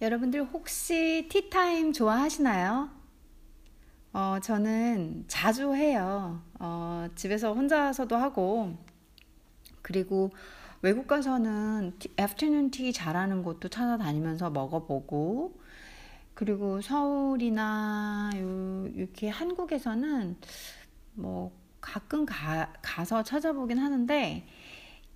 여러분들 혹시 티타임 좋아하시나요? 어, 저는 자주 해요. 어, 집에서 혼자서도 하고, 그리고 외국 가서는 애프터눈 티 잘하는 곳도 찾아다니면서 먹어보고, 그리고 서울이나 요, 이렇게 한국에서는 뭐 가끔 가, 가서 찾아보긴 하는데,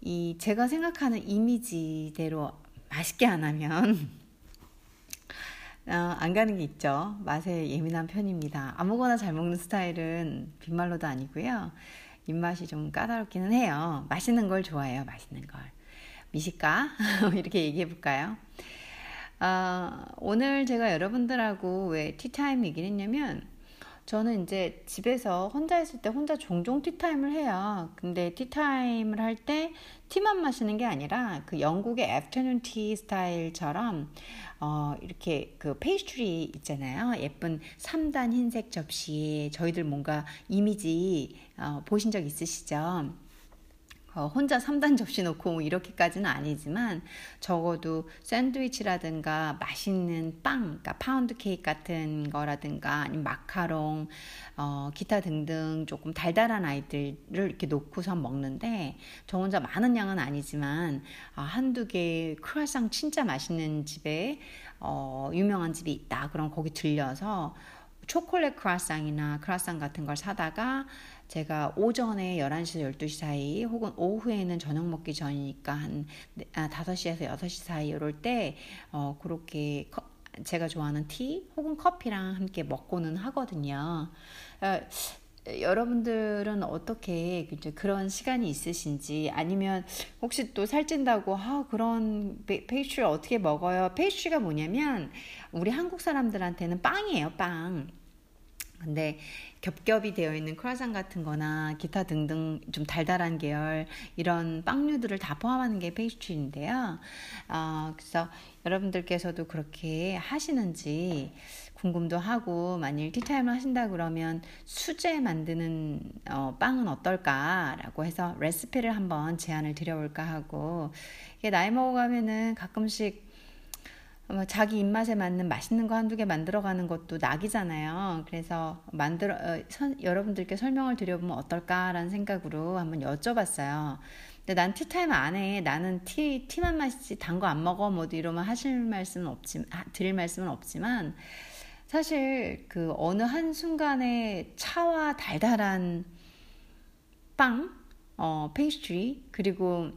이 제가 생각하는 이미지대로 맛있게 안 하면 어, 안 가는 게 있죠. 맛에 예민한 편입니다. 아무거나 잘 먹는 스타일은 빈말로도 아니고요. 입맛이 좀 까다롭기는 해요. 맛있는 걸 좋아해요. 맛있는 걸. 미식가? 이렇게 얘기해 볼까요? 어, 오늘 제가 여러분들하고 왜 티타임 얘기를 했냐면 저는 이제 집에서 혼자 있을 때 혼자 종종 티타임을 해요. 근데 티타임을 할 때 티만 마시는 게 아니라 그 영국의 afternoon tea 스타일처럼 어 이렇게 그 페이스트리 있잖아요. 예쁜 3단 흰색 접시에 저희들 뭔가 이미지 어 보신 적 있으시죠? 어, 혼자 3단 접시 놓고 뭐 이렇게까지는 아니지만 적어도 샌드위치라든가 맛있는 빵, 그러니까 파운드 케이크 같은 거라든가 아니면 마카롱, 어, 기타 등등 조금 달달한 아이들을 이렇게 놓고서 먹는데 저 혼자 많은 양은 아니지만 어, 한두 개 크루아상 진짜 맛있는 집에 어, 유명한 집이 있다. 그럼 거기 들려서 초콜릿 크라상이나 크라상 같은 걸 사다가 제가 오전에 11시에서 12시 사이 혹은 오후에는 저녁 먹기 전이니까 한 5시에서 아, 6시 사이 이럴 때 어, 그렇게 커, 제가 좋아하는 티 혹은 커피랑 함께 먹고는 하거든요. 어, 여러분들은 어떻게 그런 시간이 있으신지 아니면 혹시 또 살찐다고 아 그런 페이스트리 어떻게 먹어요? 페이스트리가 뭐냐면 우리 한국 사람들한테는 빵이에요, 빵. 근데 겹겹이 되어 있는 크라상 같은 거나 기타 등등 좀 달달한 계열 이런 빵류들을 다 포함하는 게 페이스트리인데요. 어, 그래서 여러분들께서도 그렇게 하시는지 궁금도 하고 만일 티타임을 하신다 그러면 수제 만드는 어, 빵은 어떨까라고 해서 레시피를 한번 제안을 드려볼까 하고 이게 나이 먹어가면은 가끔씩 뭐 자기 입맛에 맞는 맛있는 거 한두 개 만들어가는 것도 낙이잖아요. 그래서 만들어 어, 선, 여러분들께 설명을 드려보면 어떨까라는 생각으로 한번 여쭤봤어요. 근데 난 티타임 안 해. 나는 티 티만 마시지 단 거 안 먹어. 뭐 이러면 하실 말씀은 없지 드릴 말씀은 없지만 사실 그 어느 한 순간에 차와 달달한 빵, 어, 페이스트리 그리고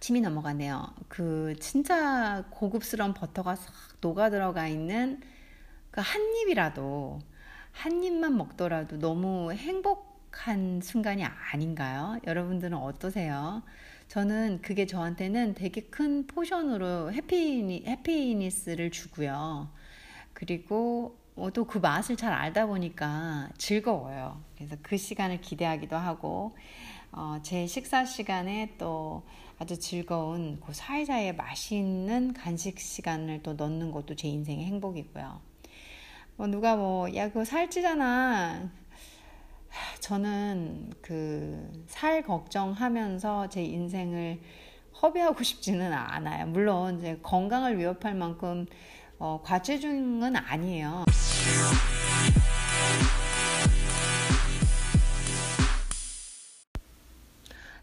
침이 넘어가네요. 그 진짜 고급스러운 버터가 싹 녹아 들어가 있는 그 한 입이라도 한 입만 먹더라도 너무 행복한 순간이 아닌가요? 여러분들은 어떠세요? 저는 그게 저한테는 되게 큰 포션으로 해피니, 해피니스를 주고요. 그리고 또 그 맛을 잘 알다 보니까 즐거워요. 그래서 그 시간을 기대하기도 하고, 어, 제 식사 시간에 또 아주 즐거운 그 사이사이에 맛있는 간식 시간을 또 넣는 것도 제 인생의 행복이고요. 뭐 누가 뭐, 야, 그거 살찌잖아. 저는 그 살 걱정하면서 제 인생을 허비하고 싶지는 않아요. 물론 이제 건강을 위협할 만큼 어, 과체중은 아니에요.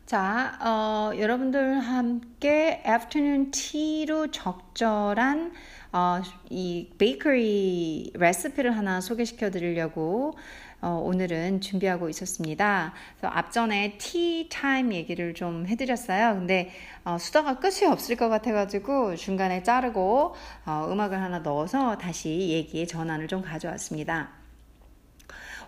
자, 어, 여러분들 함께 afternoon tea로 적절한 어, 이 베이커리 레시피를 하나 소개시켜 드리려고 어, 오늘은 준비하고 있었습니다. 앞전에 티 타임 얘기를 좀 해드렸어요. 근데 어, 수다가 끝이 없을 것 같아가지고 중간에 자르고 어, 음악을 하나 넣어서 다시 얘기의 전환을 좀 가져왔습니다.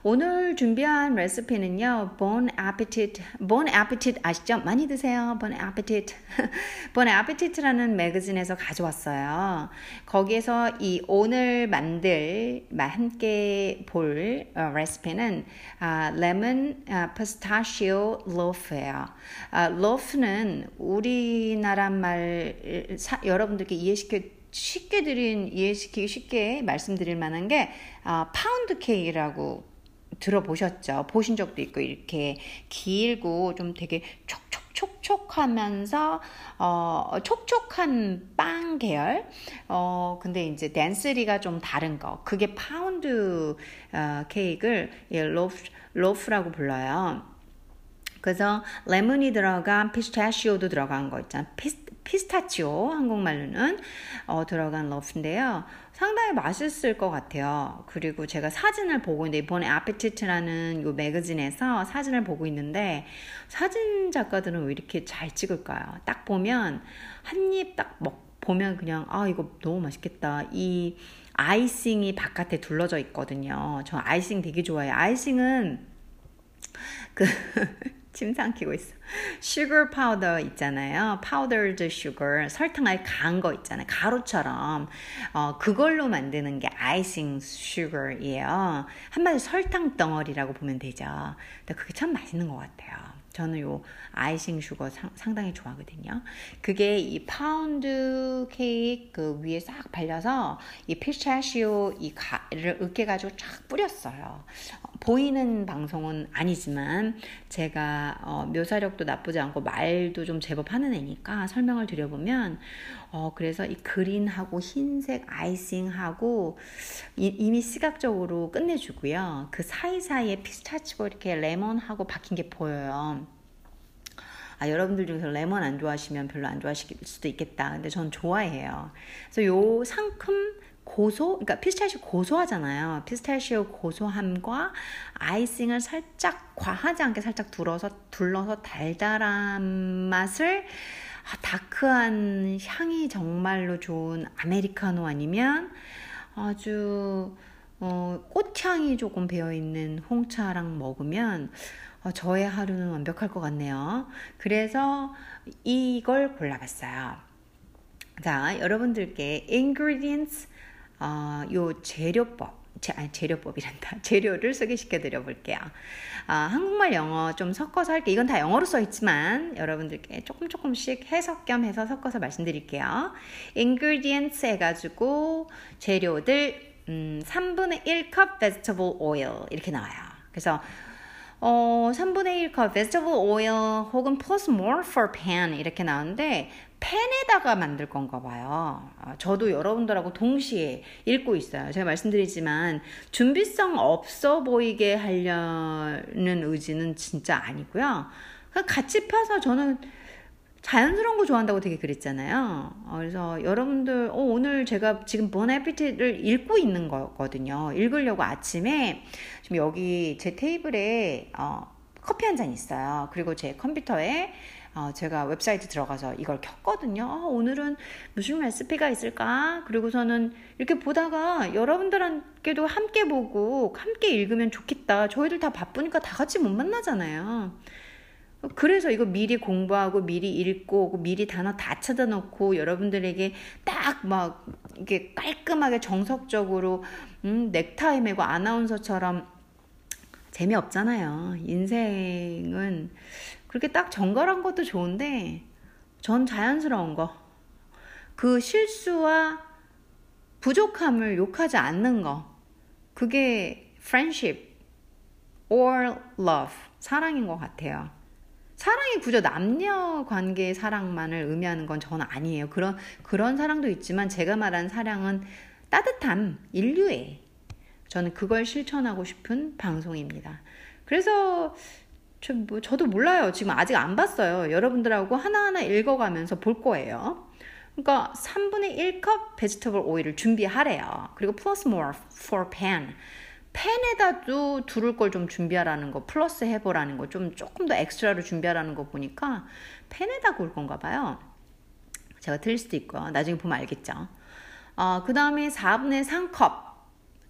오늘 준비한 레시피는요. Bon Appetit. Bon Appetit 아시죠? 많이 드세요. Bon Appetit. bon Appetit라는 매거진에서 가져왔어요. 거기에서 이 오늘 만들 함께 볼 어, 레시피는 아, 레몬 아, 피스타치오 loaf예요. 아, loaf는 우리나라 말 사, 여러분들께 이해시켜 쉽게 드린 이해시키기 쉽게 말씀드릴 만한 게 아, 파운드 케이크라고 들어보셨죠? 보신 적도 있고 이렇게 길고 좀 되게 촉촉 촉촉하면서 어 촉촉한 빵 계열 어 근데 이제 density가 좀 다른 거 그게 파운드 어, 케이크를 예, loaf loaf라고 불러요. 그래서 레몬이 들어간 피스타치오도 들어간 거 있잖아. 피스, 피스타치오 한국말로는 어, 들어간 loaf인데요. 상당히 맛있을 것 같아요. 그리고 제가 사진을 보고 있는데 이번에 아페티트라는 요 매거진에서 사진을 보고 있는데 사진 작가들은 왜 이렇게 잘 찍을까요? 딱 보면 한 입 딱 먹 보면 그냥 아 이거 너무 맛있겠다. 이 아이싱이 바깥에 둘러져 있거든요. 저 아이싱 되게 좋아해요. 아이싱은 그 침 삼키고 있어. 슈거 파우더 있잖아요. powdered sugar 설탕을 간 거 있잖아요. 가루처럼 어 그걸로 만드는 게 icing sugar예요. 한마디로 설탕 덩어리라고 보면 되죠. 근데 그게 참 맛있는 것 같아요. 저는 요 icing sugar 상, 상당히 좋아하거든요. 그게 이 파운드 케이크 그 위에 싹 발려서 이 피스타치오 이 가를 으깨가지고 쫙 뿌렸어요. 어, 보이는 방송은 아니지만 제가 어, 묘사력도 나쁘지 않고 말도 좀 제법 하는 애니까 설명을 드려보면 어, 그래서 이 green하고 흰색 아이싱하고 이, 이미 시각적으로 끝내주고요. 그 사이사이에 피스타치오 이렇게 레몬하고 박힌 게 보여요. 아, 여러분들 중에서 레몬 안 좋아하시면 별로 안 좋아하실 수도 있겠다. 근데 전 좋아해요. 그래서 요 상큼 고소, 그러니까 피스타치오 고소하잖아요. 피스타치오 고소함과 아이싱을 살짝 과하지 않게 살짝 둘러서 둘러서 달달한 맛을 아, 다크한 향이 정말로 좋은 아메리카노 아니면 아주 어, 꽃향이 조금 배어 있는 홍차랑 먹으면 어, 저의 하루는 완벽할 것 같네요. 그래서 이걸 골라봤어요. 자, 여러분들께 ingredients 어, 요 재료법 제, 아니, 재료법이란다. 재료를 소개시켜 드려 볼게요. 아, 한국말 영어 좀 섞어서 할게요. 이건 다 영어로 써 있지만 여러분들께 조금 조금씩 해석 겸 해서 섞어서 말씀드릴게요. ingredients 해 가지고 재료들 음, 3분의 1컵 vegetable oil 이렇게 나와요. 그래서 어, 3분의 1컵 vegetable oil 혹은 plus more for pan 이렇게 나오는데 팬에다가 만들 건가 봐요. 아, 저도 여러분들하고 동시에 읽고 있어요. 제가 말씀드리지만 준비성 없어 보이게 하려는 의지는 진짜 아니고요. 같이 펴서 저는 자연스러운 거 좋아한다고 되게 그랬잖아요. 어, 그래서 여러분들 어, 오늘 제가 지금 보나피티를 읽고 있는 거거든요. 읽으려고 아침에 지금 여기 제 테이블에 어, 커피 한 잔 있어요. 그리고 제 컴퓨터에 어, 제가 웹사이트 들어가서 이걸 켰거든요. 어, 오늘은 무슨 레시피가 있을까? 그리고서는 이렇게 보다가 여러분들한테도 함께 보고 함께 읽으면 좋겠다. 저희들 다 바쁘니까 다 같이 못 만나잖아요. 그래서 이거 미리 공부하고 미리 읽고 미리 단어 다 찾아놓고 여러분들에게 딱 막 이게 깔끔하게 정석적으로 음, 넥타이 메고 아나운서처럼 재미없잖아요. 인생은 그렇게 딱 정갈한 것도 좋은데 전 자연스러운 거. 그 실수와 부족함을 욕하지 않는 거. 그게 friendship or love. 사랑인 것 같아요. 사랑이 굳이 남녀 관계의 사랑만을 의미하는 건 저는 아니에요. 그런, 그런 사랑도 있지만 제가 말한 사랑은 따뜻함, 인류애. 저는 그걸 실천하고 싶은 방송입니다. 그래서 저, 뭐, 저도 몰라요. 지금 아직 안 봤어요. 여러분들하고 하나하나 읽어가면서 볼 거예요. 그러니까 3분의 1컵 vegetable oil을 준비하래요. 그리고 플러스 more for pan. 팬에다도 두를 걸 좀 준비하라는 거, 플러스 해보라는 거, 좀 조금 더 extra로 준비하라는 거 보니까 팬에다 구울 건가 봐요. 제가 틀릴 수도 있고요. 나중에 보면 알겠죠. 어, 그 다음에 4분의 3컵.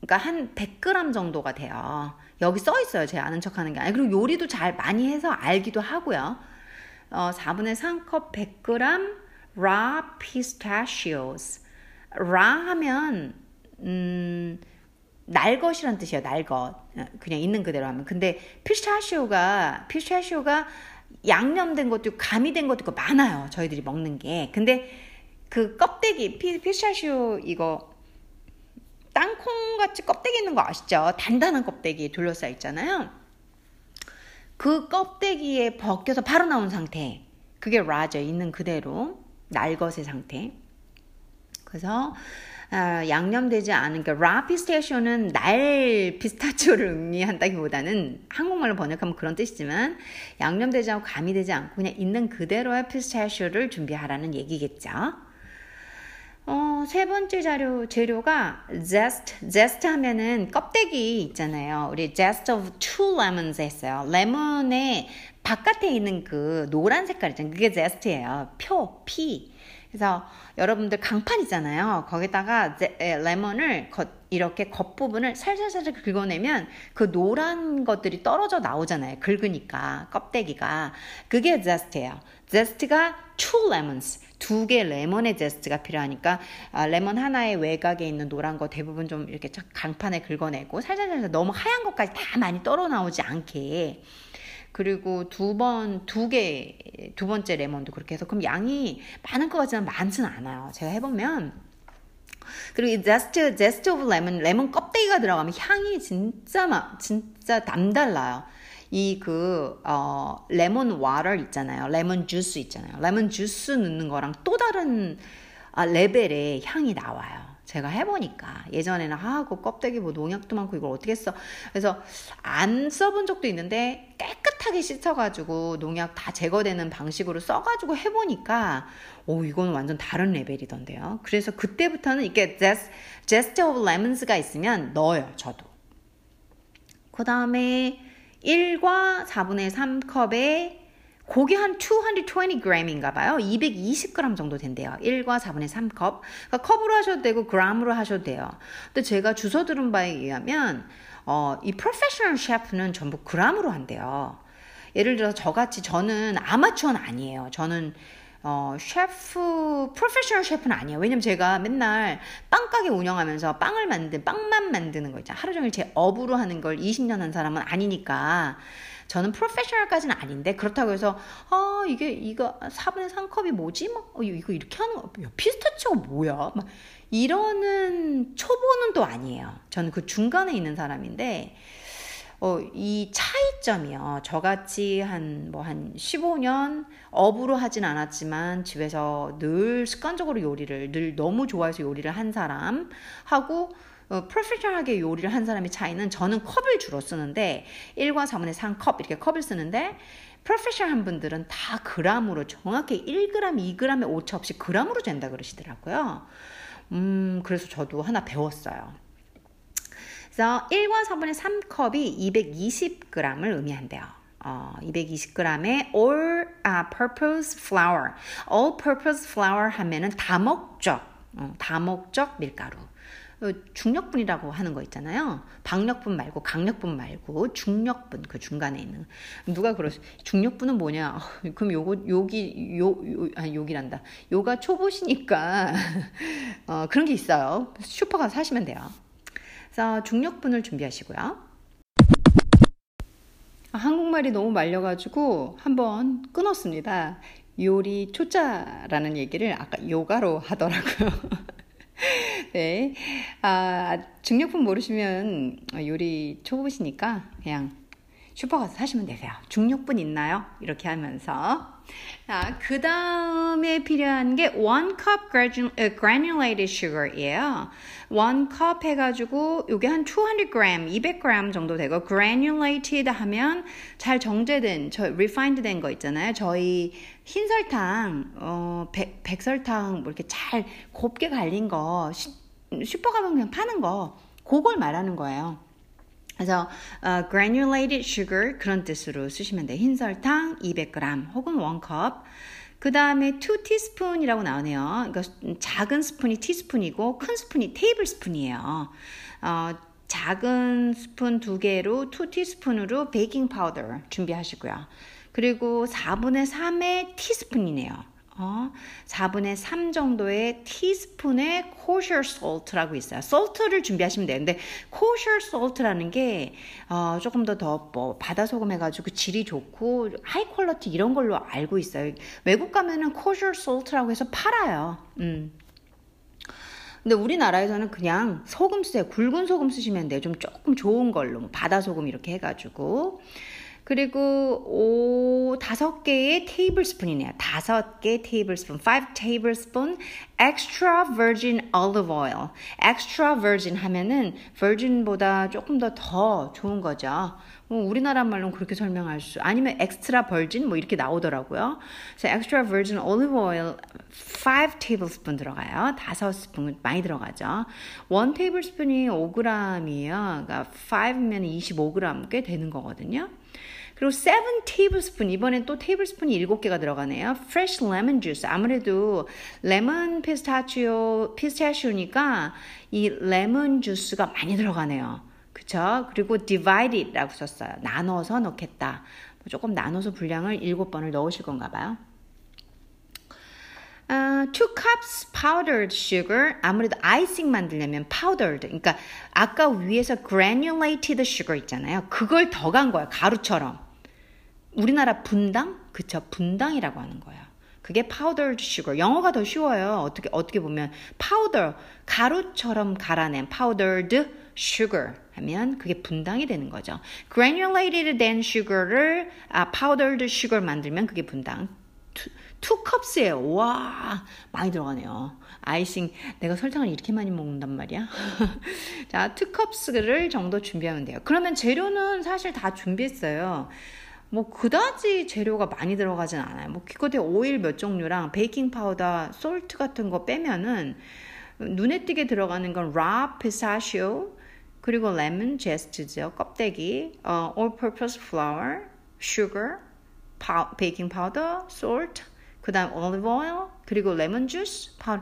그러니까 한 100g 정도가 돼요. 여기 써 있어요. 제가 아는 척 하는 게 아니고 그리고 요리도 잘 많이 해서 알기도 하고요. 어, 4분의 3컵 100g raw pistachios. raw 하면 음, 날 것이란 뜻이에요. 날 것. 그냥 있는 그대로 하면. 근데 피스타치오가 피스타치오가 양념된 것도 있고 가미된 것도 있고 많아요. 저희들이 먹는 게. 근데 그 껍데기 피, 피스타치오 이거 땅콩같이 껍데기 있는 거 아시죠? 단단한 껍데기 둘러싸여 있잖아요. 그 껍데기에 벗겨서 바로 나온 상태. 그게 라저 있는 그대로 날것의 상태. 그래서 아, 양념되지 않은 그 라피스타치오는 날 피스타치오를 의미한다기보다는 한국말로 번역하면 그런 뜻이지만 양념되지 않고 가미되지 않고 그냥 있는 그대로의 피스타치오를 준비하라는 얘기겠죠. 어, 세 번째 자료, 재료가 zest. zest 하면은 껍데기 있잖아요. 우리 zest of two lemons 했어요. 레몬의 바깥에 있는 그 노란 색깔 있잖아요. 그게 zest예요. 표, 피. 그래서 여러분들 강판 있잖아요. 거기다가 레몬을 이렇게 겉부분을 살살살살 긁어내면 그 노란 것들이 떨어져 나오잖아요. 긁으니까 껍데기가 그게 zest예요. Zest가 two lemons 두 개 레몬의 제스트가 필요하니까 아, 레몬 하나의 외곽에 있는 노란 거 대부분 좀 이렇게 강판에 긁어내고 살살살살 너무 하얀 것까지 다 많이 떨어 나오지 않게 그리고 두 번, 두 개, 두 번째 레몬도 그렇게 해서 그럼 양이 많은 것 같지만 많지는 않아요. 제가 해보면. 그리고 이 zest, zest of lemon, 레몬 껍데기가 들어가면 향이 진짜 막, 진짜 남달라요. 이 그, 어, lemon water 있잖아요. 레몬 주스 있잖아요. 레몬 주스 넣는 거랑 또 다른 아, 레벨의 향이 나와요. 제가 해보니까 예전에는 아그 껍데기 뭐 농약도 많고 이걸 어떻게 써 그래서 안 써본 적도 있는데 깨끗하게 씻어가지고 농약 다 제거되는 방식으로 써가지고 해보니까 오 이건 완전 다른 레벨이던데요 그래서 그때부터는 이게 zes, zest of lemons가 있으면 넣어요 저도 그 다음에 1과 4분의 3컵에 그게 한 220g인가 봐요. 220g 정도 된대요. 1과 4분의 3컵. 그러니까 컵으로 하셔도 되고 gram으로 하셔도 돼요. 근데 제가 주서들은 바에 의하면 어, 이 프로페셔널 셰프는 전부 gram으로 한대요. 예를 들어서 저같이 저는 아마추어는 아니에요. 저는 어, 셰프, 프로페셔널 셰프는 아니에요. 왜냐면 제가 맨날 빵가게 운영하면서 빵을 만든, 빵만 만드는 거 있잖아요. 하루 종일 제 업으로 하는 걸 20년 한 사람은 아니니까. 저는 프로페셔널까지는 아닌데 그렇다고 해서 아 이게 이거 4분의 3컵이 뭐지? 막 어, 이거 이렇게 하는 거 야, 피스타치오 뭐야? 막 이러는 초보는 또 아니에요. 저는 그 중간에 있는 사람인데 어, 이 차이점이요. 저같이 한, 뭐, 한 15년 업으로 하진 않았지만 집에서 늘 습관적으로 요리를, 늘 너무 좋아해서 요리를 한 사람하고 어, 프로페셔널하게 요리를 한 사람의 차이는 저는 컵을 주로 쓰는데 1과 4분의 3컵 이렇게 컵을 쓰는데 프로페셔널한 분들은 다 그람으로 정확히 1g, 2g의 오차 없이 그람으로 된다 그러시더라고요. 음, 그래서 저도 하나 배웠어요. 그래서 1과 4분의 3컵이 220g을 의미한대요. 어, 220g의 all uh, purpose flour. all purpose flour 하면은 다목적, 어, 다목적 밀가루. 어, 중력분이라고 하는 거 있잖아요. 박력분 말고 강력분 말고 중력분 그 중간에 있는 누가 그러 중력분은 뭐냐? 어, 그럼 요거 여기 요, 요 아니 여기란다. 요가 초보시니까 어, 그런 게 있어요. 슈퍼 가서 사시면 돼요. 그래서 중력분을 준비하시고요. 아, 한국말이 너무 말려가지고 한번 끊었습니다. 요리 초짜라는 얘기를 아까 요가로 하더라고요. 네. 아, 중력품 모르시면 요리 초보시니까 그냥 슈퍼 가서 사시면 되세요. 중력분 있나요? 이렇게 하면서. 아, 그 다음에 필요한 게 one cup granulated sugar이에요. one cup 해가지고 이게 한 200g, 200g 정도 되고 granulated 하면 잘 정제된, 저 refined 된 거 있잖아요. 저희 흰 설탕, 어, 백, 백설탕 뭐 이렇게 잘 곱게 갈린 거 슈퍼 가면 그냥 파는 거 그걸 말하는 거예요. 그래서 uh, granulated sugar 그런 뜻으로 쓰시면 돼요. 흰 설탕 200g 혹은 1컵. 그 다음에 2 teaspoon이라고 나오네요. 그러니까 작은 스푼이 티스푼이고 큰 스푼이 테이블 스푼이에요. 어, 작은 스푼 두 개로 2 티스푼으로 베이킹 파우더 준비하시고요. 그리고 4분의 3의 티스푼이네요. 어, 4분의 3 정도의 티스푼의 kosher salt라고 있어요. salt를 준비하시면. 근데 kosher salt라는 게 어, 조금 더 더 뭐 바다 소금 해가지고 질이 좋고 high quality 이런 걸로 알고 있어요. 외국 가면은 kosher salt라고 해서 팔아요. 음. 근데 우리나라에서는 그냥 소금 쓰세요. 굵은 소금 쓰시면 돼요. 좀 조금 좋은 걸로. 뭐 바다 소금 이렇게 해가지고. 그리고 오 다섯 개의 테이블스푼이네요. 다섯 개 테이블스푼, 5 tablespoon extra virgin olive oil. extra virgin 하면은 virgin보다 조금 더 더 좋은 거죠. 뭐 우리나라 말로는 그렇게 설명할 수 아니면 extra virgin 뭐 이렇게 나오더라고요. 그래서 extra virgin olive oil 5 tablespoon 들어가요. 다섯 스푼 많이 들어가죠. 1 tablespoon이 5g이에요. 그러니까 5면 25g 꽤 되는 거거든요. 그리고 7 테이블스푼 이번엔 또 테이블스푼이 7개가 들어가네요. fresh lemon juice 아무래도 레몬 피스타치오 피스타치오니까 이 레몬 주스가 많이 들어가네요. 그쵸? 그리고 divided라고 썼어요. 나눠서 넣겠다. 조금 나눠서 분량을 7번을 넣으실 건가 봐요. Uh, two cups powdered sugar. 아무래도 아이싱 만들려면 powdered. 그러니까 아까 위에서 granulated sugar 있잖아요. 그걸 더 간 거예요. 가루처럼. 우리나라 분당? 그쵸. 분당이라고 하는 거예요. 그게 powdered sugar. 영어가 더 쉬워요. 어떻게, 어떻게 보면 powder. 가루처럼 갈아낸 powdered sugar 하면 그게 분당이 되는 거죠. granulated then sugar를 아, powdered sugar 만들면 그게 분당. two cups예요. 와 많이 들어가네요. 아이싱 내가 설탕을 이렇게 많이 먹는단 말이야. 자, two cups를 정도 준비하면 돼요. 그러면 재료는 사실 다 준비했어요. 뭐 그다지 재료가 많이 들어가진 않아요. 뭐 기껏해 오일 몇 종류랑 베이킹 파우더, salt 같은 거 빼면은 눈에 띄게 들어가는 건 라, 피스타치오, 그리고 lemon zest죠. 껍데기, 어, all-purpose flour, sugar, 파, 베이킹 파우더, salt, 그 다음 olive oil, 그리고 레몬 주스, 파우,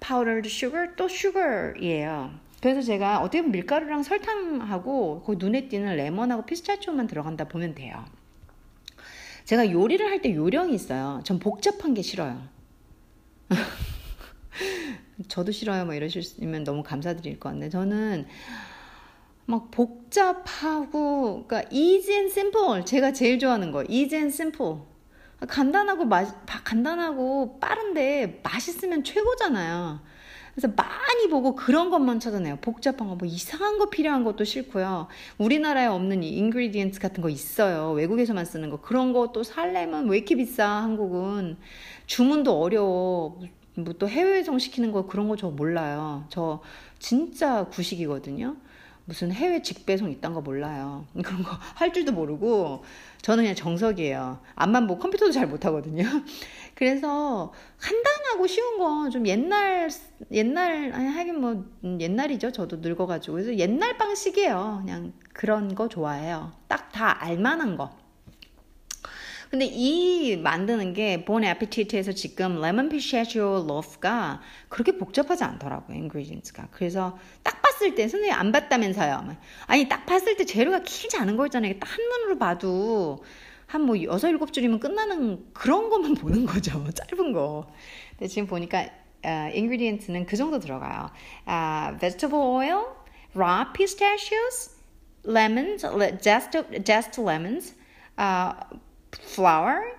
powdered sugar, 또 sugar이에요. 그래서 제가 어떻게 보면 밀가루랑 설탕하고 거기 눈에 띄는 레몬하고 피스타치오만 들어간다 보면 돼요. 제가 요리를 할 때 요령이 있어요. 전 복잡한 게 싫어요. 저도 싫어요. 뭐 이러시면 너무 감사드릴 것 같네. 저는 막 복잡하고, 그러니까 easy and simple. 제가 제일 좋아하는 거. easy and simple. 간단하고 마, 간단하고 빠른데 맛있으면 최고잖아요. 그래서 많이 보고 그런 것만 찾아내요. 복잡한 거, 뭐 이상한 거 필요한 것도 싫고요. 우리나라에 없는 이 인그리디언트 같은 거 있어요. 외국에서만 쓰는 거. 그런 것도 살려면 왜 이렇게 비싸, 한국은. 주문도 어려워. 뭐 또 해외 송 시키는 거 그런 거 저 몰라요. 저 진짜 구식이거든요. 무슨 해외 직배송 있단 거 몰라요. 그런 거 할 줄도 모르고 저는 그냥 정석이에요. 앞만 보고 컴퓨터도 잘 못하거든요. 그래서 간단하고 쉬운 거 좀 옛날 옛날 아니 하긴 뭐 음, 옛날이죠. 저도 늙어가지고 그래서 옛날 방식이에요. 그냥 그런 거 좋아해요. 딱 다 알만한 거. 근데 이 만드는 게 본 에피티트에서 지금 레몬 피샤치오 로프가 그렇게 복잡하지 않더라고요. 인그리디언트가. 그래서 딱 봤을 때 선생님 안 봤다면서요. 아니 딱 봤을 때 재료가 길지 않은 거 있잖아요. 딱 한눈으로 봐도 한뭐 여섯 일곱 줄이면 끝나는 그런 것만 보는 거죠. 짧은 거. 근데 지금 보니까 어, 인그리디언트는 그 정도 들어가요. 아, vegetable oil, raw pistachios, lemons, zest, zest lemons, uh, flour,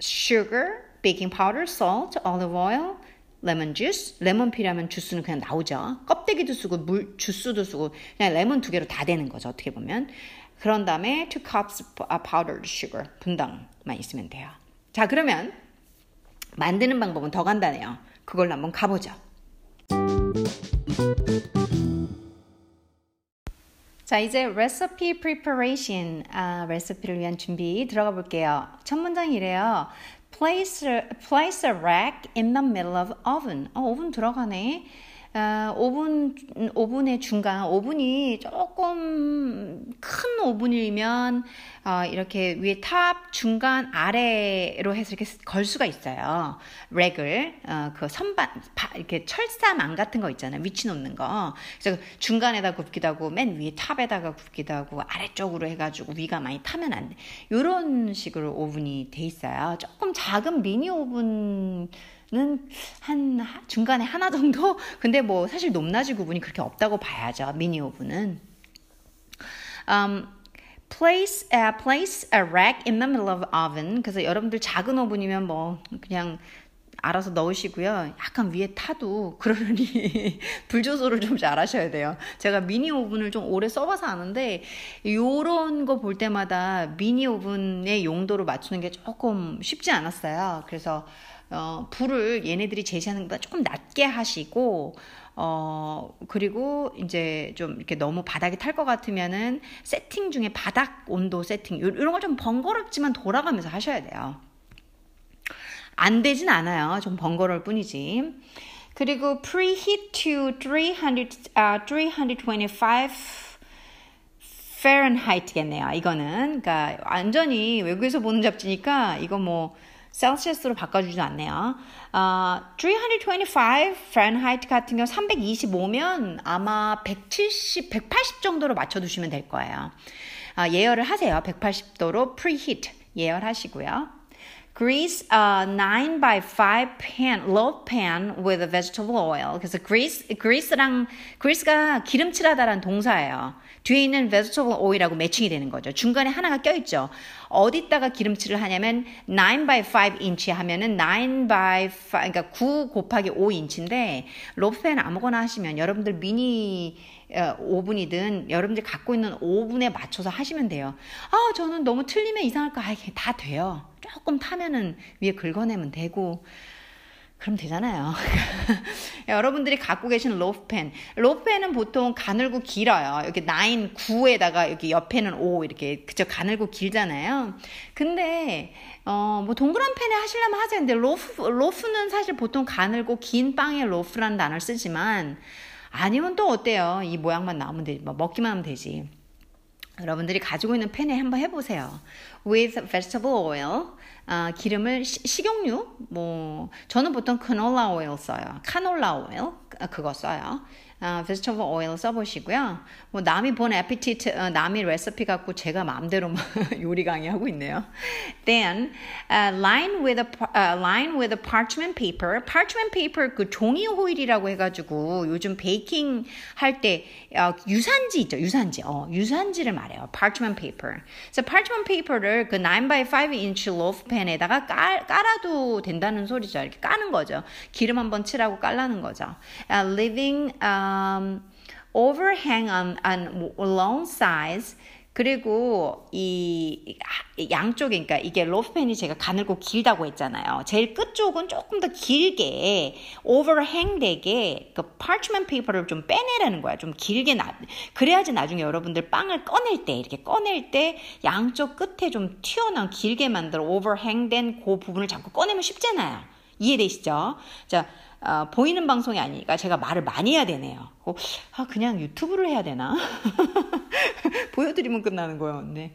sugar, baking powder, salt, olive oil, 레몬 주스, 레몬 필요하면 주스는 그냥 나오죠. 껍데기도 쓰고 물 주스도 쓰고 그냥 레몬 두 개로 다 되는 거죠. 어떻게 보면. 그런 다음에 2 cups powdered sugar 분당만 있으면 돼요. 자, 그러면 만드는 방법은 더 간단해요. 그걸로 한번 가보죠. 자, 이제 recipe preparation, 아, 레시피를 위한 준비 들어가 볼게요. 첫 문장이 래요 Place place a rack in the middle of oven. 어, 오븐 들어가네. 어, 오븐, 오븐의 중간, 오븐이 조금 큰 오븐이면, 어, 이렇게 위에 top, 중간, 아래로 해서 이렇게 걸 수가 있어요. rack을, 어, 그 선반, 바, 이렇게 철사망 같은 거 있잖아요. 위치 놓는 거. 그래서 중간에다 굽기도 하고, 맨 위에 탑에다가 굽기도 하고, 아래쪽으로 해가지고 위가 많이 타면 안 돼. 요런 식으로 오븐이 돼 있어요. 조금 작은 미니 오븐, 는한 중간에 하나 정도? 근데 뭐 사실 높낮이 구분이 그렇게 없다고 봐야죠. 미니 오븐은. Um, place, uh, place a rack in the middle of oven. 그래서 여러분들 작은 오븐이면 뭐 그냥 알아서 넣으시고요. 약간 위에 타도 그러려니 불조소를 좀 잘 하셔야 돼요. 제가 미니 오븐을 좀 오래 써봐서 아는데 요런 거 볼 때마다 미니 오븐의 용도를 맞추는 게 조금 쉽지 않았어요. 그래서 어, 불을 얘네들이 제시하는 것보다 조금 낮게 하시고 어, 그리고 이제 좀 이렇게 너무 바닥이 탈 것 같으면은 세팅 중에 바닥 온도 세팅, 이런 걸 좀 번거롭지만 돌아가면서 하셔야 돼요. 안 되진 않아요. 좀 번거로울 뿐이지. 그리고 preheat to 300, uh, 325 Fahrenheit겠네요. 이거는 그러니까 완전히 외국에서 보는 잡지니까 이거 뭐 셀시어스로 바꿔주지 않네요. 어, 325 Fahrenheit 같은 경우 325면 아마 170, 180 정도로 맞춰두시면 될 거예요. 어, 예열을 하세요. 180도로 preheat 예열하시고요. Grease a 9 by 5 pan, loaf pan with a vegetable oil. 그래서 grease, grease랑, grease가 기름칠하다라는 동사예요. 뒤에 있는 vegetable oil하고 매칭이 되는 거죠. 중간에 하나가 껴있죠. 어디다가 기름칠을 하냐면 9 by 5 inch 하면은 9 by 5, 그러니까 9 곱하기 5 인치인데 로프팬 아무거나 하시면 여러분들 미니 어, 오븐이든 여러분들 갖고 있는 오븐에 맞춰서 하시면 돼요. 아, 저는 너무 틀리면 이상할까? 아, 다 돼요. 조금 타면은 위에 긁어내면 되고 그럼 되잖아요. 여러분들이 갖고 계신 loaf pan. loaf pan은 보통 가늘고 길어요. 이렇게 9, 9에다가 여기 옆에는 5 이렇게 그저 가늘고 길잖아요. 근데 어, 뭐 동그란 pan에 하시려면 하세요. 근데 loaf loaf는 사실 보통 가늘고 긴 빵에 loaf라는 단어를 쓰지만 아니면 또 어때요? 이 모양만 나오면 되지. 뭐 먹기만 하면 되지. 여러분들이 가지고 있는 팬에 한번 해보세요. With vegetable oil, 아, 기름을 시, 식용유, 뭐 저는 보통 카놀라 오일 써요. 카놀라 오일 그거 써요. 어, vegetable oil 써보시고요. 뭐 남이 본 appetite, 어, 남이 레시피 갖고 제가 마음대로 요리 강의하고 있네요. Then uh, line with a uh, line with a parchment paper. parchment paper 그 종이 호일이라고 해가지고 요즘 베이킹 할때 어, 유산지 있죠, 유산지. 어, 유산지를 말해요. parchment paper. 그래서 parchment paper를 그9 by 5 inch loaf pan에다가 깔, 깔아도 된다는 소리죠. 이렇게 까는 거죠. 기름 한번 칠하고 깔라는 거죠. Uh, leaving uh, um, overhang on, on long size 그리고 이 양쪽에 그러니까 이게 로프펜이 제가 가늘고 길다고 했잖아요. 제일 끝쪽은 조금 더 길게 overhang 되게 그 parchment paper를 좀 빼내라는 거야. 좀 길게 나 그래야지 나중에 여러분들 빵을 꺼낼 때 이렇게 꺼낼 때 양쪽 끝에 좀 튀어나온 길게 만들어 overhang 된 그 부분을 자꾸 꺼내면 쉽잖아요. 이해되시죠? 자, 어, 보이는 방송이 아니니까 제가 말을 많이 해야 되네요. 어, 아, 그냥 유튜브를 해야 되나? 보여드리면 끝나는. 네.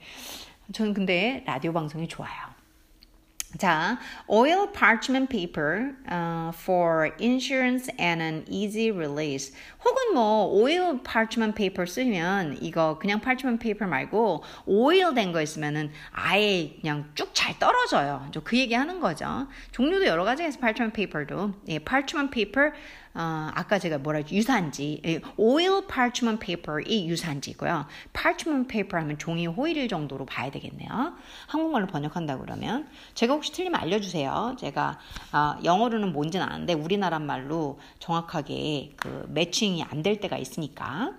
저는 근데 라디오 방송이 좋아요. 자, oil parchment paper uh, for insurance and an easy release. 혹은 뭐 oil parchment paper 쓰면 이거 그냥 parchment paper 말고 oil 된 거 있으면은 아예 그냥 쭉 잘 떨어져요. 그 얘기 하는 거죠. 종류도 여러 가지가 있어요. parchment paper도. 예, parchment paper 어, 아까 제가 뭐라 했지? 유산지. oil parchment paper이 유산지고요. parchment paper 하면 종이 호일 정도로 봐야 되겠네요. 한국말로 번역한다 그러면 제가 혹시 틀리면 알려주세요. 제가 어, 영어로는 뭔지는 아는데 우리나라 말로 정확하게 그 매칭이 안 될 때가 있으니까.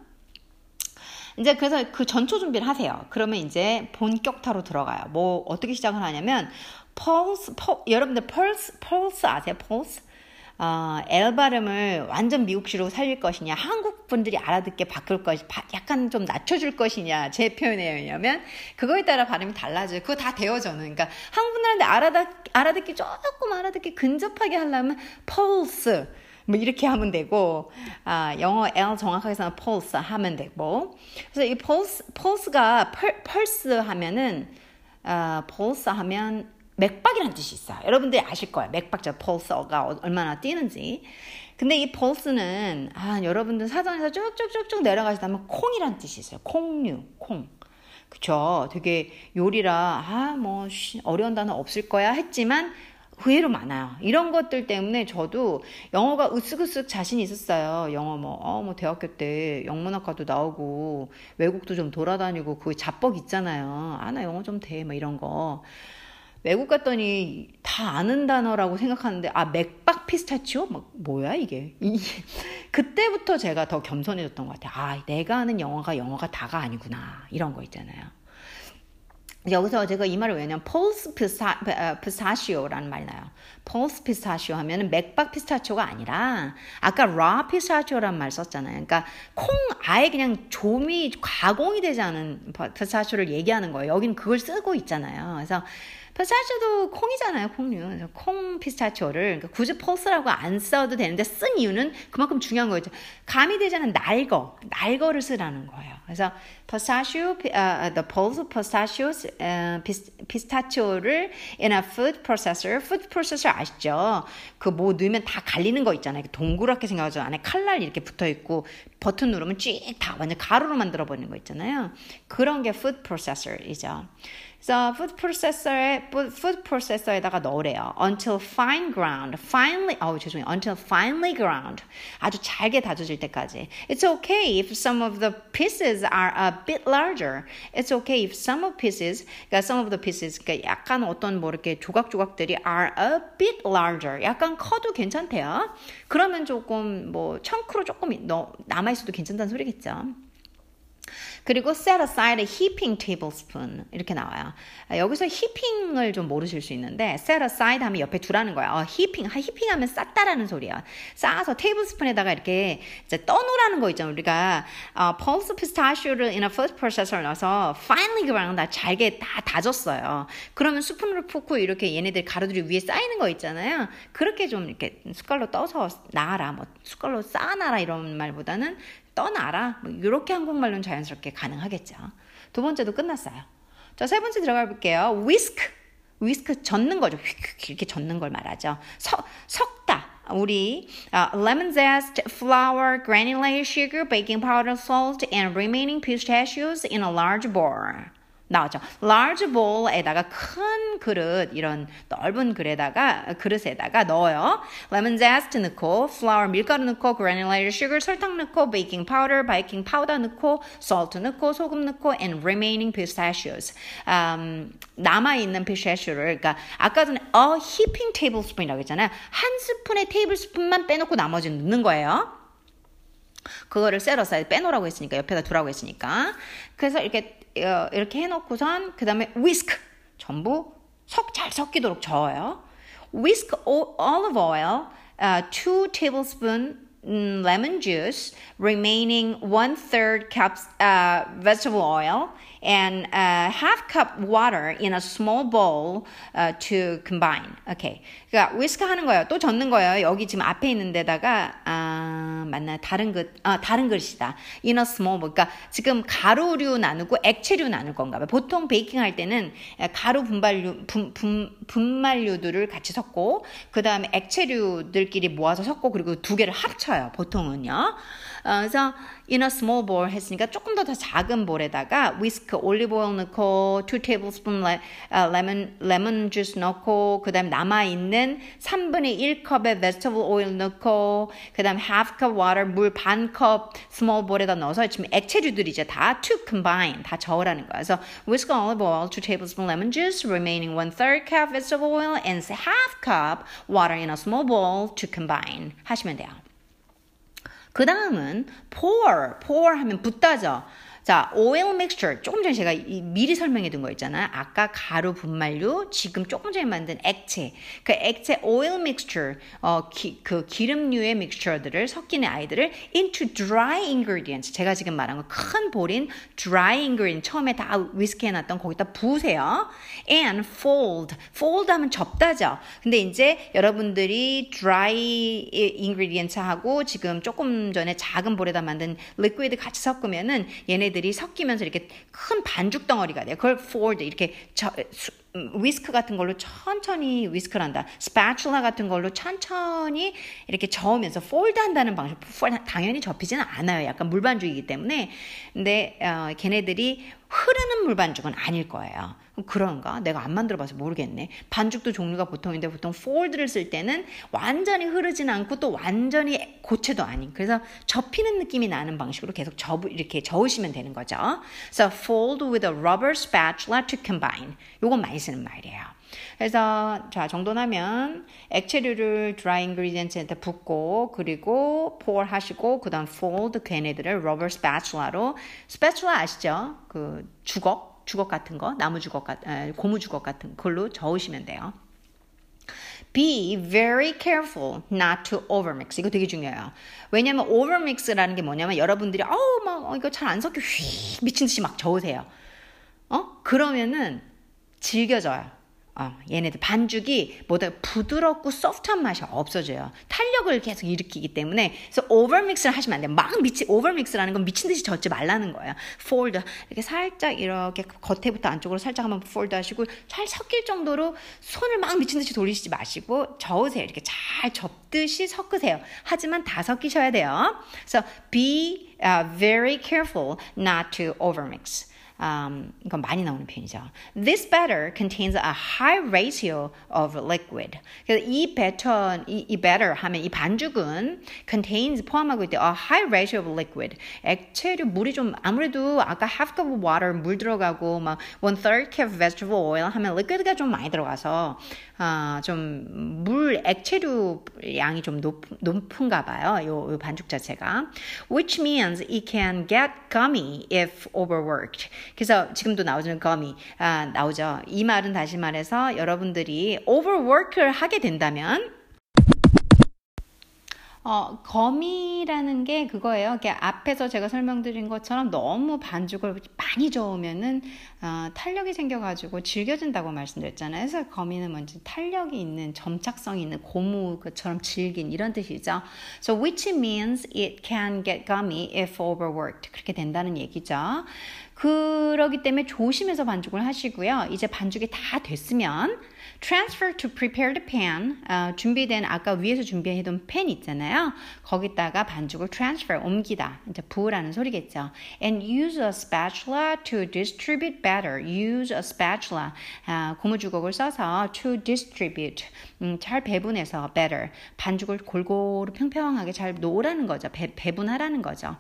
이제 그래서 그 전초 준비를 하세요. 그러면 이제 본격타로 들어가요. 뭐 어떻게 시작을 하냐면 펄스, 펄, 여러분들 펄스, 펄스 아세요? 펄스? 어, L 발음을 완전 미국식으로 살릴 것이냐, 한국 분들이 알아듣게 바꿀 것이, 약간 좀 낮춰줄 것이냐, 제 표현이에요. 왜냐면, 그거에 따라 발음이 달라져요. 그거 다 저는. 그러니까, 한국 분들한테 알아듣, 알아듣기 조금 알아듣기 근접하게 하려면, pulse. 뭐 이렇게 하면 되고 아, 영어 L 정확하게 써서 pulse 하면 되고 그래서 이 pulse pulse가 pulse 하면은 아, pulse 하면 맥박이라는 뜻이 있어요. 여러분들이 아실 거예요. 맥박자 펄스가 얼마나 뛰는지. 근데 이 펄스는 아, 여러분들 사전에서 쭉쭉쭉쭉 내려가시다면 콩이라는 뜻이 있어요. 콩류, 콩. 그쵸. 되게 요리라, 아, 뭐, 어려운 단어 없을 거야 했지만, 의외로 많아요. 이런 것들 때문에 저도 영어가 으쓱으쓱 자신이 있었어요. 영어 뭐, 어, 뭐, 대학교 때 영문학과도 나오고, 외국도 좀 돌아다니고, 그 자뻑 있잖아요. 아, 나 영어 좀 돼, 뭐 이런 거. 외국 갔더니 다 아는 단어라고 생각하는데 아 맥박 피스타치오 막 뭐야 이게 이 그때부터 제가 더 겸손해졌던 것 같아요. 아 내가 아는 영어가 영어가 다가 아니구나 이런 거 있잖아요. 여기서 제가 이 말을 왜냐면 폴스 피스타, 피스타치오라는 말이 나요. 폴스 피스타치오 하면은 맥박 피스타치오가 아니라 아까 raw 피스타치오라는 말 썼잖아요. 그러니까 콩 아예 그냥 조미 가공이 되지 않은 피스타치오를 얘기하는 거예요. 여기는 그걸 쓰고 있잖아요. 그래서 피스타치오도 콩이잖아요, 콩류. 콩 피스타치오를 그러니까 굳이 pulse라고 안 써도 되는데 쓴 이유는 그만큼 중요한 거죠. 감이 않은 날거, 날거를 쓰라는 거예요. 그래서 pistachio, uh, the pulse of pistachios, uh, 피스타치오를 in a food processor, food processor 아시죠? 그 뭐 넣으면 다 갈리는 거 있잖아요. 동그랗게 생겨가지고 안에 칼날 이렇게 붙어 있고 버튼 누르면 쭉 다 완전 가루로 만들어 버리는 거 있잖아요. 그런 게 food processor이죠. 그래서 food processor에 food processor에다가 넣으래요. until fine ground, finely 어우 죄송해요. until finely ground 아주 잘게 다져질 때까지. It's okay if some of the pieces are a bit larger. It's okay if some of pieces, 그러니까 some of the pieces, 그러니까 약간 어떤 뭐 이렇게 조각조각들이 are a bit larger. 약간 커도 괜찮대요. 그러면 조금 뭐 청크로 조금 남아 있어도 괜찮다는 소리겠죠. 그리고 set aside a heaping tablespoon 이렇게 나와요. 여기서 heaping을 좀 모르실 수 있는데 set aside 하면 옆에 두라는 거야. 어, heaping, heaping 하면 쌓다라는 소리야. 쌓아서 테이블스푼에다가 이렇게 이제 떠놓으라는 거 있잖아. 우리가 어, pulse pistachio를 in a food processor 넣어서 finely ground 잘게 다 다졌어요. 그러면 스푼으로 푸고 이렇게 얘네들 가루들이 위에 쌓이는 거 있잖아요. 그렇게 좀 이렇게 숟갈로 떠서 놔라, 뭐 숟갈로 쌓아놔라 이런 말보다는 떠나라. 뭐 이렇게 한국말로는 자연스럽게 가능하겠죠. 두 번째도 끝났어요. 자, 세 번째 들어가 볼게요. whisk. whisk 젓는 거죠. 이렇게 젓는 걸 말하죠. 서, 섞다. 우리 uh, lemon zest, flour, granulated sugar, baking powder, salt, and remaining pistachios in a large bowl. 나오죠. large bowl에다가 큰 그릇 이런 넓은 그릇에다가 그릇에다가 넣어요. lemon zest 넣고 flour 밀가루 넣고 granulated sugar 설탕 넣고 baking powder baking powder 넣고 salt 넣고 소금 넣고 and remaining pistachios um, 남아 있는 pistachio를 그러니까 아까 전에 a heaping tablespoon이라고 했잖아요. 한 스푼의 테이블 스푼만 빼놓고 나머지는 넣는 거예요. 그거를 셀어서 빼놓으라고 했으니까 옆에다 두라고 했으니까 그래서 이렇게 어, 이렇게 해놓고선 그 다음에 whisk 전부 석잘 섞이도록 저어요. whisk olive oil, uh, 2 tablespoon lemon juice, remaining one third cup uh, vegetable oil, and a half cup water in a small bowl uh, to combine. Okay. 그러니까 위스크 하는 거예요. 또 젓는 거예요. 여기 지금 앞에 있는 데다가 아, 맞나 다른 그 아, 다른 그릇이다. in a small bowl. 그러니까 지금 가루류 나누고 액체류 나눌 건가 봐요. 보통 베이킹 할 때는 가루 분발류 분, 분, 분말류들을 같이 섞고 그 다음에 액체류들끼리 모아서 섞고 그리고 두 개를 합쳐요. 보통은요. 어, 그래서 in a small bowl 했으니까 조금 더 더 작은 볼에다가 위스크, 올리브 오일 넣고 2 tablespoon 레, 어, 레몬 레몬 주스 넣고 그다음 남아 있는 3분의 1 컵의 vegetable oil 넣고 그다음 half cup water 물 반 컵 small 볼에다 넣어서 지금 액체류들이죠. 다 to combine 다 저으라는 거야. 그래서 whisk olive oil, 2 tablespoon lemon juice, remaining 1 third cup vegetable oil and half cup water in a small bowl to combine 하시면 돼요. 그 다음은 pour, pour 하면 붓다죠. 자, oil mixture. 조금 전에 제가 미리 설명해 둔 거 있잖아요. 아까 가루 분말류, 지금 조금 전에 만든 액체. 그 액체 oil mixture, 어, 기, 그 기름류의 믹스처들을 섞이는 아이들을 into dry ingredients. 제가 지금 말한 거 큰 볼인 dry ingredient. 처음에 다 위스키 해 놨던 거기다 부으세요. and fold. fold 하면 접다죠. 근데 이제 여러분들이 dry ingredients 하고 지금 조금 전에 작은 볼에다 만든 liquid 같이 섞으면은 얘네들 얘들이 섞이면서 이렇게 큰 반죽 덩어리가 돼요. 그걸 fold 이렇게 저, 수, whisk 같은 걸로 천천히 whisk를 한다. spatula 같은 걸로 천천히 이렇게 저으면서 fold 한다는 방식. 당연히 접히지는 않아요. 약간 물반죽이기 때문에. 근데 어, 걔네들이 흐르는 물반죽은 아닐 거예요. 그런가? 내가 안 만들어봐서 모르겠네. 반죽도 종류가 보통인데 보통 fold를 쓸 때는 완전히 흐르진 않고 또 완전히 고체도 아닌. 그래서 접히는 느낌이 나는 방식으로 계속 접 이렇게 저으시면 되는 거죠. So fold with a rubber spatula to combine. 요건 많이 쓰는 말이에요. 그래서 자 정도 나면 액체류를 드라이 인그리디언트에 붓고 그리고 pour 하시고 그다음 fold 걔네들을 rubber spatula로 spatula 아시죠? 그 주걱 주걱 같은 거 나무 주걱 같 고무 주걱 같은 걸로 저으시면 돼요. Be very careful not to overmix. 이거 되게 중요해요. 왜냐면 overmix라는 게 뭐냐면 여러분들이 어우 막 이거 잘 안 섞여 휘 미친 듯이 막 저으세요. 어? 그러면은 질겨져요. 어, 얘네들 반죽이 뭐다 부드럽고 soft한 맛이 없어져요. 탄력을 계속 일으키기 때문에 그래서 overmix를 하시면 안 돼요. 막 미치 overmix라는 건 미친 듯이 젓지 말라는 거예요. fold 이렇게 살짝 이렇게 겉에부터 안쪽으로 살짝 한번 fold 하시고 잘 섞일 정도로 손을 막 미친 듯이 돌리시지 마시고 저으세요. 이렇게 잘 접듯이 섞으세요. 하지만 다 섞이셔야 돼요. 그래서 be uh, very careful not to overmix. Um, 이건 많이 나오는 표현이죠. This batter contains a high ratio of liquid. 그래서 이 배터, 이, 이 batter 하면 이 반죽은 contains 포함하고 있대. A high ratio of liquid. 액체류 물이 좀 아무래도 아까 half cup of water 물 들어가고 막 one third cup vegetable oil 하면 liquid가 좀 많이 들어가서 아, 좀 물 액체류 양이 좀 높, 높은가 봐요. 요, 요 반죽 자체가. Which means it can get gummy if overworked. 그래서 지금도 나오는 gummy 아, 나오죠. 이 말은 다시 말해서 여러분들이 overwork를 하게 된다면 어, 거미라는 게 그거예요. 앞에서 제가 설명드린 것처럼 너무 반죽을 많이 저으면은 어, 탄력이 생겨가지고 질겨진다고 말씀드렸잖아요. 그래서 거미는 뭔지 탄력이 있는 점착성이 있는 고무처럼 질긴 이런 뜻이죠. So which means it can get gummy if overworked 그렇게 된다는 얘기죠. 그러기 때문에 조심해서 반죽을 하시고요. 이제 반죽이 다 됐으면 transfer to prepared pan 어, 준비된 아까 위에서 준비해둔 팬 있잖아요. 거기다가 반죽을 transfer 옮기다 이제 부으라는 소리겠죠. And use a spatula to distribute batter. Use a spatula 어, 고무주걱을 써서 to distribute 음, 잘 배분해서 batter 반죽을 골고루 평평하게 잘 놓으라는 거죠. 배, 배분하라는 거죠.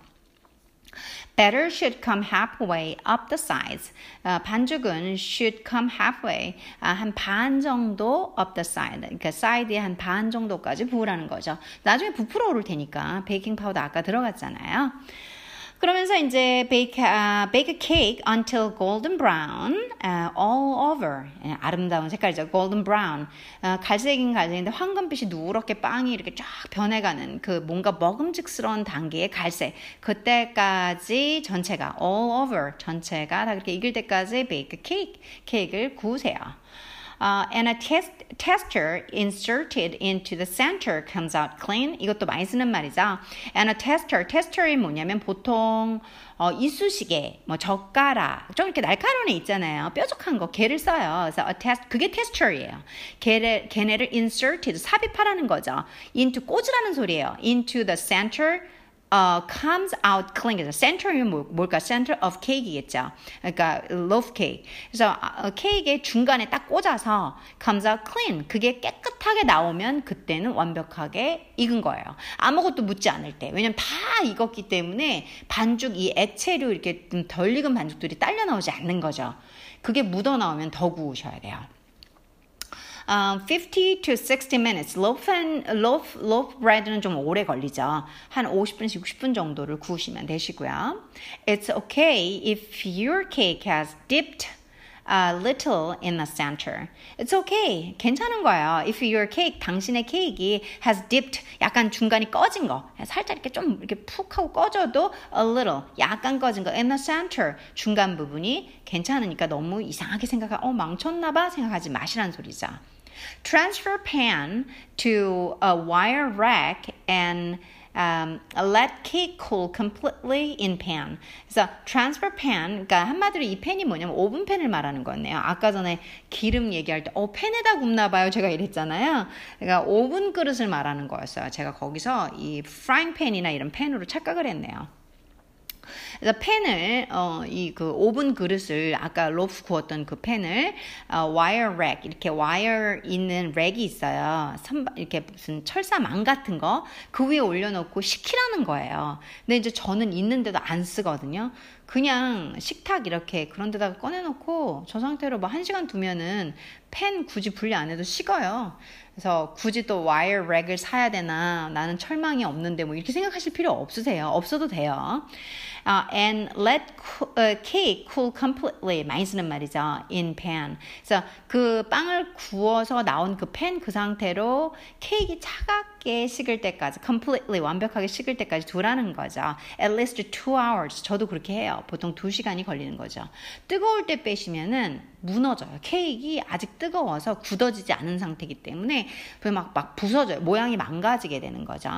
Batter should come halfway up the sides. 어, 반죽은 should come halfway. 아, 한반 정도 up the side. 그러니까 사이드에 한반 정도까지 부으라는 거죠. 나중에 부풀어 오를 테니까 베이킹 파우더 아까 들어갔잖아요. 그러면서 이제 bake, uh, bake a cake until golden brown uh, all over. 예, 아름다운 색깔이죠. golden brown. 어, 갈색인 갈색인데 황금빛이 누렇게 빵이 이렇게 쫙 변해가는 그 뭔가 먹음직스러운 단계의 갈색. 그때까지 전체가 all over 전체가 다 그렇게 익을 때까지 bake a cake. 케이크를 구우세요. Uh, and a test, tester inserted into the center comes out clean. 이것도 많이 쓰는 말이죠. And a tester, tester이 뭐냐면 보통 어, 이쑤시개, 뭐 젓가락, 좀 이렇게 날카로운 애 있잖아요. 뾰족한 거, 걔를 써요. 그래서 a test, 그게 tester이에요. 걔를, 걔네를 inserted, 삽입하라는 거죠. into 꽂으라는 소리예요. into the center uh, comes out clean. center이 뭐, 뭘까? center of cake이겠죠. 그러니까 loaf cake. 그래서 어, 케이크의 중간에 딱 꽂아서 comes out clean. 그게 깨끗하게 나오면 그때는 완벽하게 익은 거예요. 아무것도 묻지 않을 때. 왜냐면 다 익었기 때문에 반죽 이 액체류 이렇게 덜 익은 반죽들이 딸려 나오지 않는 거죠. 그게 묻어 나오면 더 구우셔야 돼요. Um, 50 to 60 minutes. loaf and loaf loaf bread는 좀 오래 걸리죠. 한 50분에서 60분 정도를 구우시면 되시고요. It's okay if your cake has dipped a little in the center. It's okay. 괜찮은 거예요. If your cake, 당신의 케이크 has dipped, 약간 중간이 꺼진 거, 살짝 이렇게 좀 이렇게 푹 하고 꺼져도 a little, 약간 꺼진 거 in the center, 중간 부분이 괜찮으니까 너무 이상하게 생각하, 어 망쳤나 봐 생각하지 마시라는 소리죠. Transfer pan to a wire rack and um, let cake cool completely in pan. 그래서 transfer pan, 그러니까 한마디로 이 팬이 뭐냐면 오븐 팬을 말하는 거네요. 아까 전에 기름 얘기할 때, 어, 팬에다 굽나 봐요. 제가 이랬잖아요. 그러니까 오븐 그릇을 말하는 거였어요. 제가 거기서 이 frying pan이나 이런 팬으로 착각을 했네요. 그래서 팬을 어, 이 그 오븐 그릇을 아까 loaf 구웠던 그 팬을 어, wire rack 이렇게 와이어 있는 rack이 있어요. 선바, 이렇게 무슨 철사망 같은 거 그 위에 올려놓고 식히라는 거예요. 근데 이제 저는 있는데도 안 쓰거든요. 그냥 식탁 이렇게 그런 데다가 꺼내놓고 저 상태로 뭐 한 시간 두면은 팬 굳이 분리 안 해도 식어요. 그래서 굳이 또 wire rack을 사야 되나 나는 철망이 없는데 뭐 이렇게 생각하실 필요 없으세요. 없어도 돼요. Uh, and let uh, cake cool completely 많이 쓰는 말이죠. in pan. 그래서 그 빵을 구워서 나온 그 팬 그 상태로 케이크 차갑게 식을 때까지 completely 완벽하게 식을 때까지 두라는 거죠. at least two hours. 저도 그렇게 해요. 보통 두 시간이 걸리는 거죠. 뜨거울 때 빼시면은 무너져요. 케이크 아직 뜨거워서 굳어지지 않은 상태이기 때문에 막, 막 부서져요. 모양이 망가지게 되는 거죠.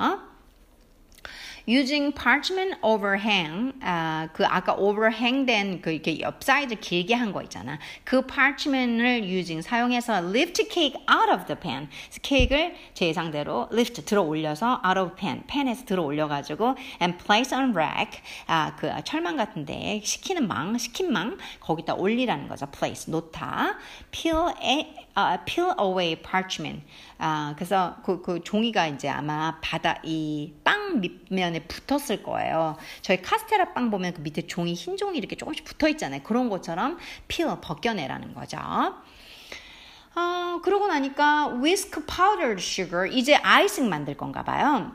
Using parchment overhang 아, 그 아까 overhang된 그 이렇게 옆 사이드 길게 한 거 있잖아. 그 parchment을 using 사용해서 lift cake out of the pan. 케이크를 제 예상대로 lift 들어 올려서 out of pan, pan에서 들어 올려 가지고 and place on rack 아, 그 철망 같은데 식히는 망, 식힌 망 거기다 올리라는 거죠. place 놓다. peel a, uh, peel away parchment. 아, 그래서 그, 그 종이가 이제 아마 바다 이 빵 밑면 에 붙었을 거예요. 저희 카스테라 빵 보면 그 밑에 종이 흰 종이 이렇게 조금씩 붙어 있잖아요. 그런 것처럼 peel 벗겨내라는 거죠. 어, 그러고 나니까 whisk powdered sugar 이제 아이싱 만들 건가 봐요.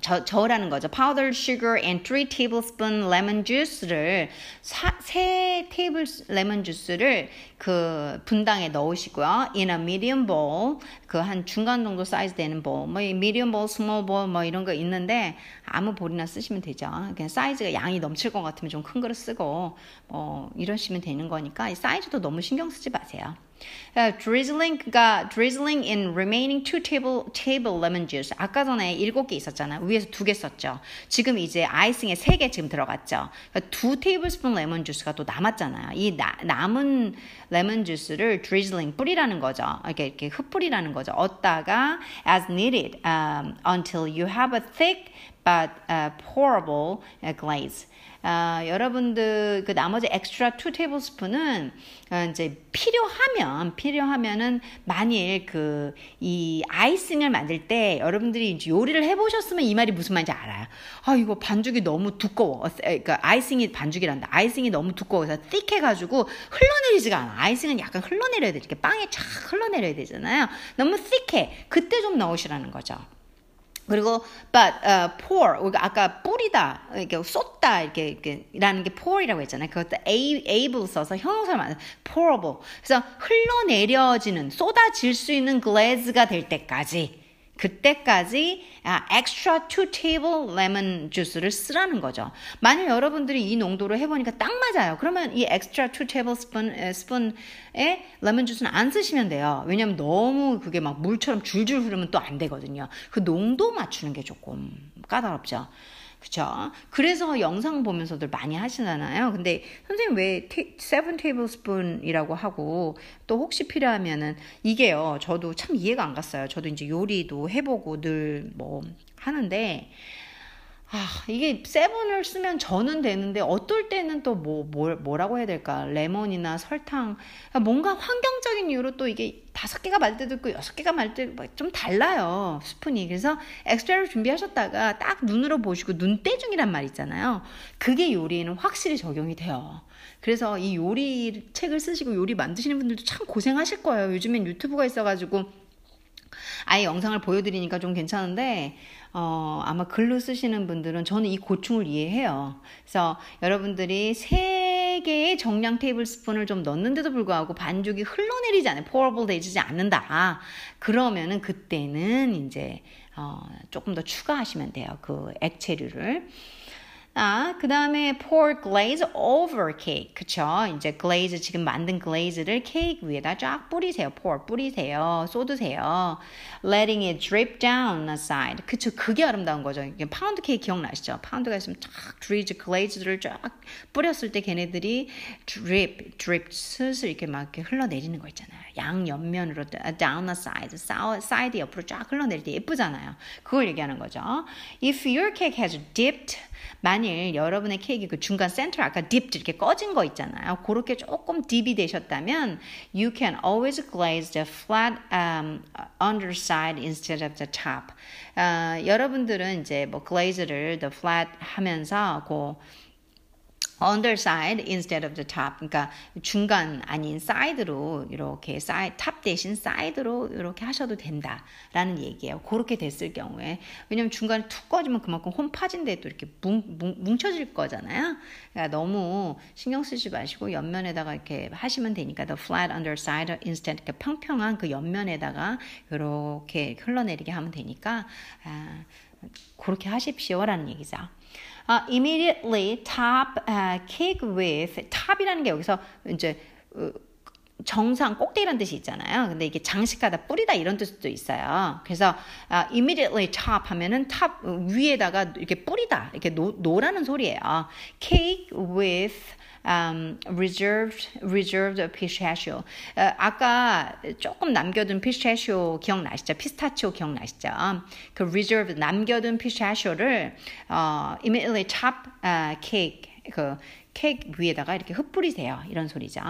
저, 저으라는 거죠. powdered sugar and 3 tablespoon lemon juice를 사, 3 테이블 레몬 주스를 그 분당에 넣으시고요. in a medium bowl 그 한 중간 정도 사이즈 되는 볼, 뭐 medium bowl, small bowl 뭐 이런 거 있는데 아무 볼이나 쓰시면 되죠. 그냥 사이즈가 양이 넘칠 것 같으면 좀 큰 그릇 쓰고 뭐 이러시면 되는 거니까 이 사이즈도 너무 신경 쓰지 마세요. Uh, drizzling, 그러니까 drizzling in remaining two table table lemon juice. 아까 전에 일곱 개 있었잖아. 위에서 두 개 썼죠. 지금 이제 아이싱에 세 개 지금 들어갔죠. 그러니까 두 테이블스푼 레몬 주스가 또 남았잖아요. 이 나, 남은 레몬 주스를 drizzling 뿌리라는 거죠. 이렇게 이렇게 흩뿌리라는 거죠. 얻다가 as needed um, until you have a thick but uh, pourable glaze. 아, 여러분들 그 나머지 엑스트라 2 tablespoon은 어, 이제 필요하면 필요하면은 만일 그 이 icing을 만들 때 여러분들이 이제 요리를 해보셨으면 이 말이 무슨 말인지 알아요. 아 이거 반죽이 너무 두꺼워. 그러니까 icing이 반죽이란다. icing이 너무 두꺼워서 thick해가지고 흘러내리지가 않아. icing은 약간 흘러내려야 돼. 이렇게 빵에 쫙 흘러내려야 되잖아요. 너무 띡해. 그때 좀 넣으시라는 거죠. 그리고 but uh, pour 우리가 아까 뿌리다 이렇게 쏟다 이렇게, 이렇게 라는 게 pour이라고 했잖아요. 그것도 able 써서 형용사를 만든 pourable. 그래서 흘러내려지는 쏟아질 수 있는 glaze가 될 때까지 그때까지 아, extra 2 table lemon 주스를 쓰라는 거죠. 만약 여러분들이 이 농도로 해보니까 딱 맞아요. 그러면 이 extra 2 tablespoon 스푼의 레몬 주스는 안 쓰시면 돼요. 왜냐면 너무 그게 막 물처럼 줄줄 흐르면 또 안 되거든요. 그 농도 맞추는 게 조금 까다롭죠. 그쵸? 그래서 영상 보면서들 많이 하시잖아요. 근데 선생님 왜 seven tablespoon이라고 하고 또 혹시 필요하면은 이게요. 저도 참 이해가 안 갔어요. 저도 이제 요리도 해보고 늘 뭐 하는데 아, 이게 seven을 쓰면 저는 되는데 어떨 때는 또 뭐, 뭐 뭐라고 해야 될까? 레몬이나 설탕. 뭔가 환경적인 이유로 또 이게 다섯 개가 말 때도 있고 여섯 개가 말 때도 좀 달라요 스푼이. 그래서 extra를 준비하셨다가 딱 눈으로 보시고 눈대중이란 말 있잖아요. 그게 요리에는 확실히 적용이 돼요. 그래서 이 요리 책을 쓰시고 요리 만드시는 분들도 참 고생하실 거예요. 요즘엔 유튜브가 있어가지고 아예 영상을 보여드리니까 좀 괜찮은데 어, 아마 글로 쓰시는 분들은 저는 이 고충을 이해해요. 그래서 여러분들이 세 개의 정량 tablespoon을 좀 넣는데도 불구하고 반죽이 흘러내리지 않아요. pourable 되지 않는다. 그러면은 그때는 이제 어, 조금 더 추가하시면 돼요. 그 액체류를. 아, 그 다음에 pour glaze over cake. 그쵸? 이제 glaze, 지금 만든 glaze를 케이크 위에다 쫙 뿌리세요. pour, 뿌리세요. 쏟으세요. letting it drip down the side. 그쵸? 그게 아름다운 거죠. 파운드 케이크 기억나시죠? 파운드가 있으면 쫙 drizzle glaze를 쫙 뿌렸을 때 걔네들이 drip, drip, 슬슬 이렇게 막 이렇게 흘러내리는 거 있잖아요. 양 옆면으로 down the side, 사이드 옆으로 쫙 흘러내릴 때 예쁘잖아요. 그걸 얘기하는 거죠. If your cake has dipped 만일 여러분의 케이크 그 중간 센터 아까 dipped 이렇게 꺼진 거 있잖아요. 그렇게 조금 딥이 되셨다면 you can always glaze the flat um, underside instead of the top. 어, 여러분들은 이제 뭐 glaze를 the flat 하면서 그 underside instead of the top. 그러니까 중간 아닌 side로 이렇게 side, top 대신 side로 이렇게 하셔도 된다라는 얘기예요. 그렇게 됐을 경우에 왜냐면 중간에 툭 꺼지면 그만큼 홈 파진데 또 이렇게 뭉, 뭉, 뭉 쳐질 거잖아요. 그러니까 너무 신경 쓰지 마시고 옆면에다가 이렇게 하시면 되니까 the flat underside instead 이렇게 평평한 그 옆면에다가 이렇게 흘러내리게 하면 되니까 아, 그렇게 하십시오라는 얘기죠. Uh, immediately top uh, cake with top이라는 게 여기서 이제 어, 정상 꼭대기라는 뜻이 있잖아요. 근데 이게 장식하다 뿌리다 이런 뜻도 있어요. 그래서 uh, immediately top 하면은 top 위에다가 이렇게 뿌리다 이렇게 놓, 놓으라는 소리예요. cake with um, reserved reserved pistachio. 어, 아까 조금 남겨둔 pistachio 기억나시죠? 피스타치오 기억나시죠? 그 reserved 남겨둔 pistachio를 어, immediately top uh, cake 그 케이크 위에다가 이렇게 흩뿌리세요. 이런 소리죠.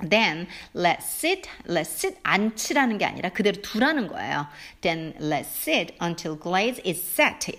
Then let sit, let sit 앉히라는 게 아니라 그대로 두라는 거예요. Then let sit until glaze is set,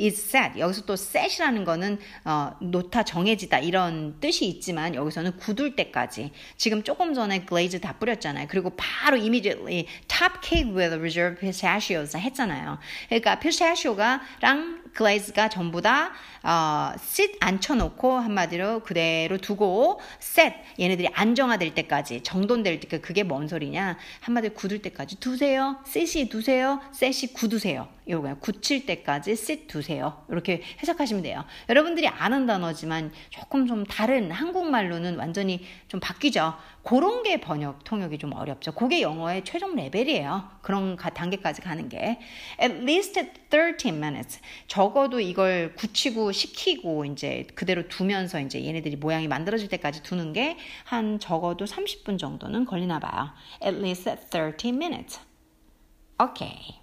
is set. 여기서 또 set이라는 거는 어, 놓다 정해지다 이런 뜻이 있지만 여기서는 굳을 때까지. 지금 조금 전에 glaze 다 뿌렸잖아요. 그리고 바로 immediately top cake with reserved pistachios 했잖아요. 그러니까 pistachio가랑 glaze가 전부 다 어, sit 앉혀놓고 한마디로 그대로 두고 set 얘네들이 안정화될 때 까지 정돈될 때 그게 뭔 소리냐? 한마디로 굳을 때까지. 두세요. sit이 두세요. set이 굳으세요. 요거야? 굳힐 때까지 sit 두세요. 이렇게 해석하시면 돼요. 여러분들이 아는 단어지만 조금 좀 다른 한국말로는 완전히 좀 바뀌죠. 그런 게 번역 통역이 좀 어렵죠. 그게 영어의 최종 레벨이에요. 그런 단계까지 가는 게. At least 13 minutes. 적어도 이걸 굳히고 식히고 이제 그대로 두면서 이제 얘네들이 모양이 만들어질 때까지 두는 게 한 적어도 30분 정도는 걸리나 봐요. At least 30 minutes. 오케이.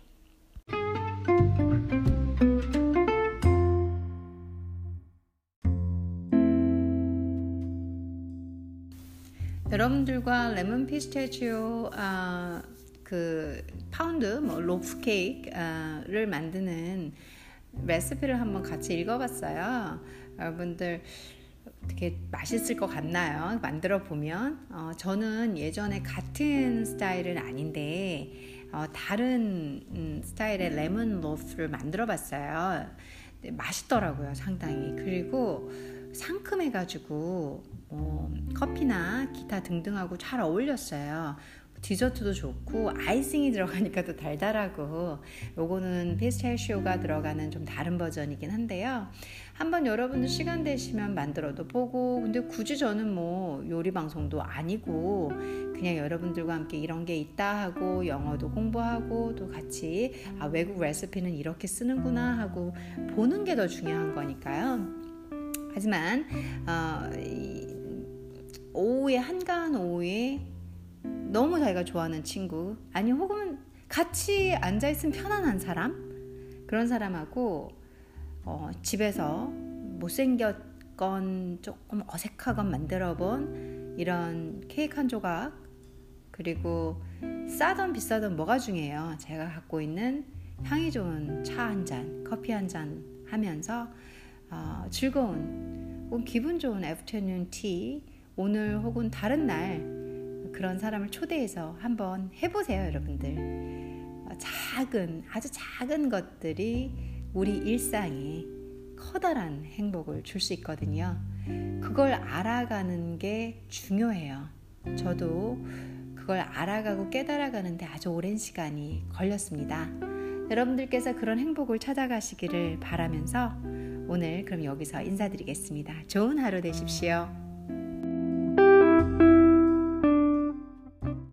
여러분들과 레몬 피스타치오 아, 그 파운드 뭐 loaf 케이크를 만드는 레시피를 한번 같이 읽어봤어요. 여러분들 되게 맛있을 것 같나요? 만들어 보면 어, 저는 예전에 같은 스타일은 아닌데 어, 다른 음, 스타일의 레몬 loaf를 만들어 봤어요. 맛있더라고요, 상당히. 그리고 상큼해가지고 어, 커피나 기타 등등하고 잘 어울렸어요. 디저트도 좋고 아이싱이 들어가니까 또 달달하고 요거는 피스타치오가 들어가는 좀 다른 버전이긴 한데요. 한번 여러분들 시간 되시면 만들어도 보고 근데 굳이 저는 뭐 요리 방송도 아니고 그냥 여러분들과 함께 이런 게 있다 하고 영어도 공부하고 또 같이 아 외국 레시피는 이렇게 쓰는구나 하고 보는 게 더 중요한 거니까요. 하지만 어, 오후에 한가한 오후에 너무 자기가 좋아하는 친구 아니 혹은 같이 앉아 있으면 편안한 사람? 그런 사람하고 어, 집에서 못생겼건 조금 어색하건 만들어 본 이런 케이크 한 조각 그리고 싸던 비싸던 뭐가 중요해요? 제가 갖고 있는 향이 좋은 차 한 잔, 커피 한 잔 하면서 어, 즐거운 기분 좋은 애프터눈 티 오늘 혹은 다른 날 그런 사람을 초대해서 한번 해보세요, 여러분들. 어, 작은, 아주 작은 것들이 우리 일상에 커다란 행복을 줄 수 있거든요. 그걸 알아가는 게 중요해요. 저도 그걸 알아가고 깨달아가는데 아주 오랜 시간이 걸렸습니다. 여러분들께서 그런 행복을 찾아가시기를 바라면서 오늘 그럼 여기서 인사드리겠습니다. 좋은 하루 되십시오.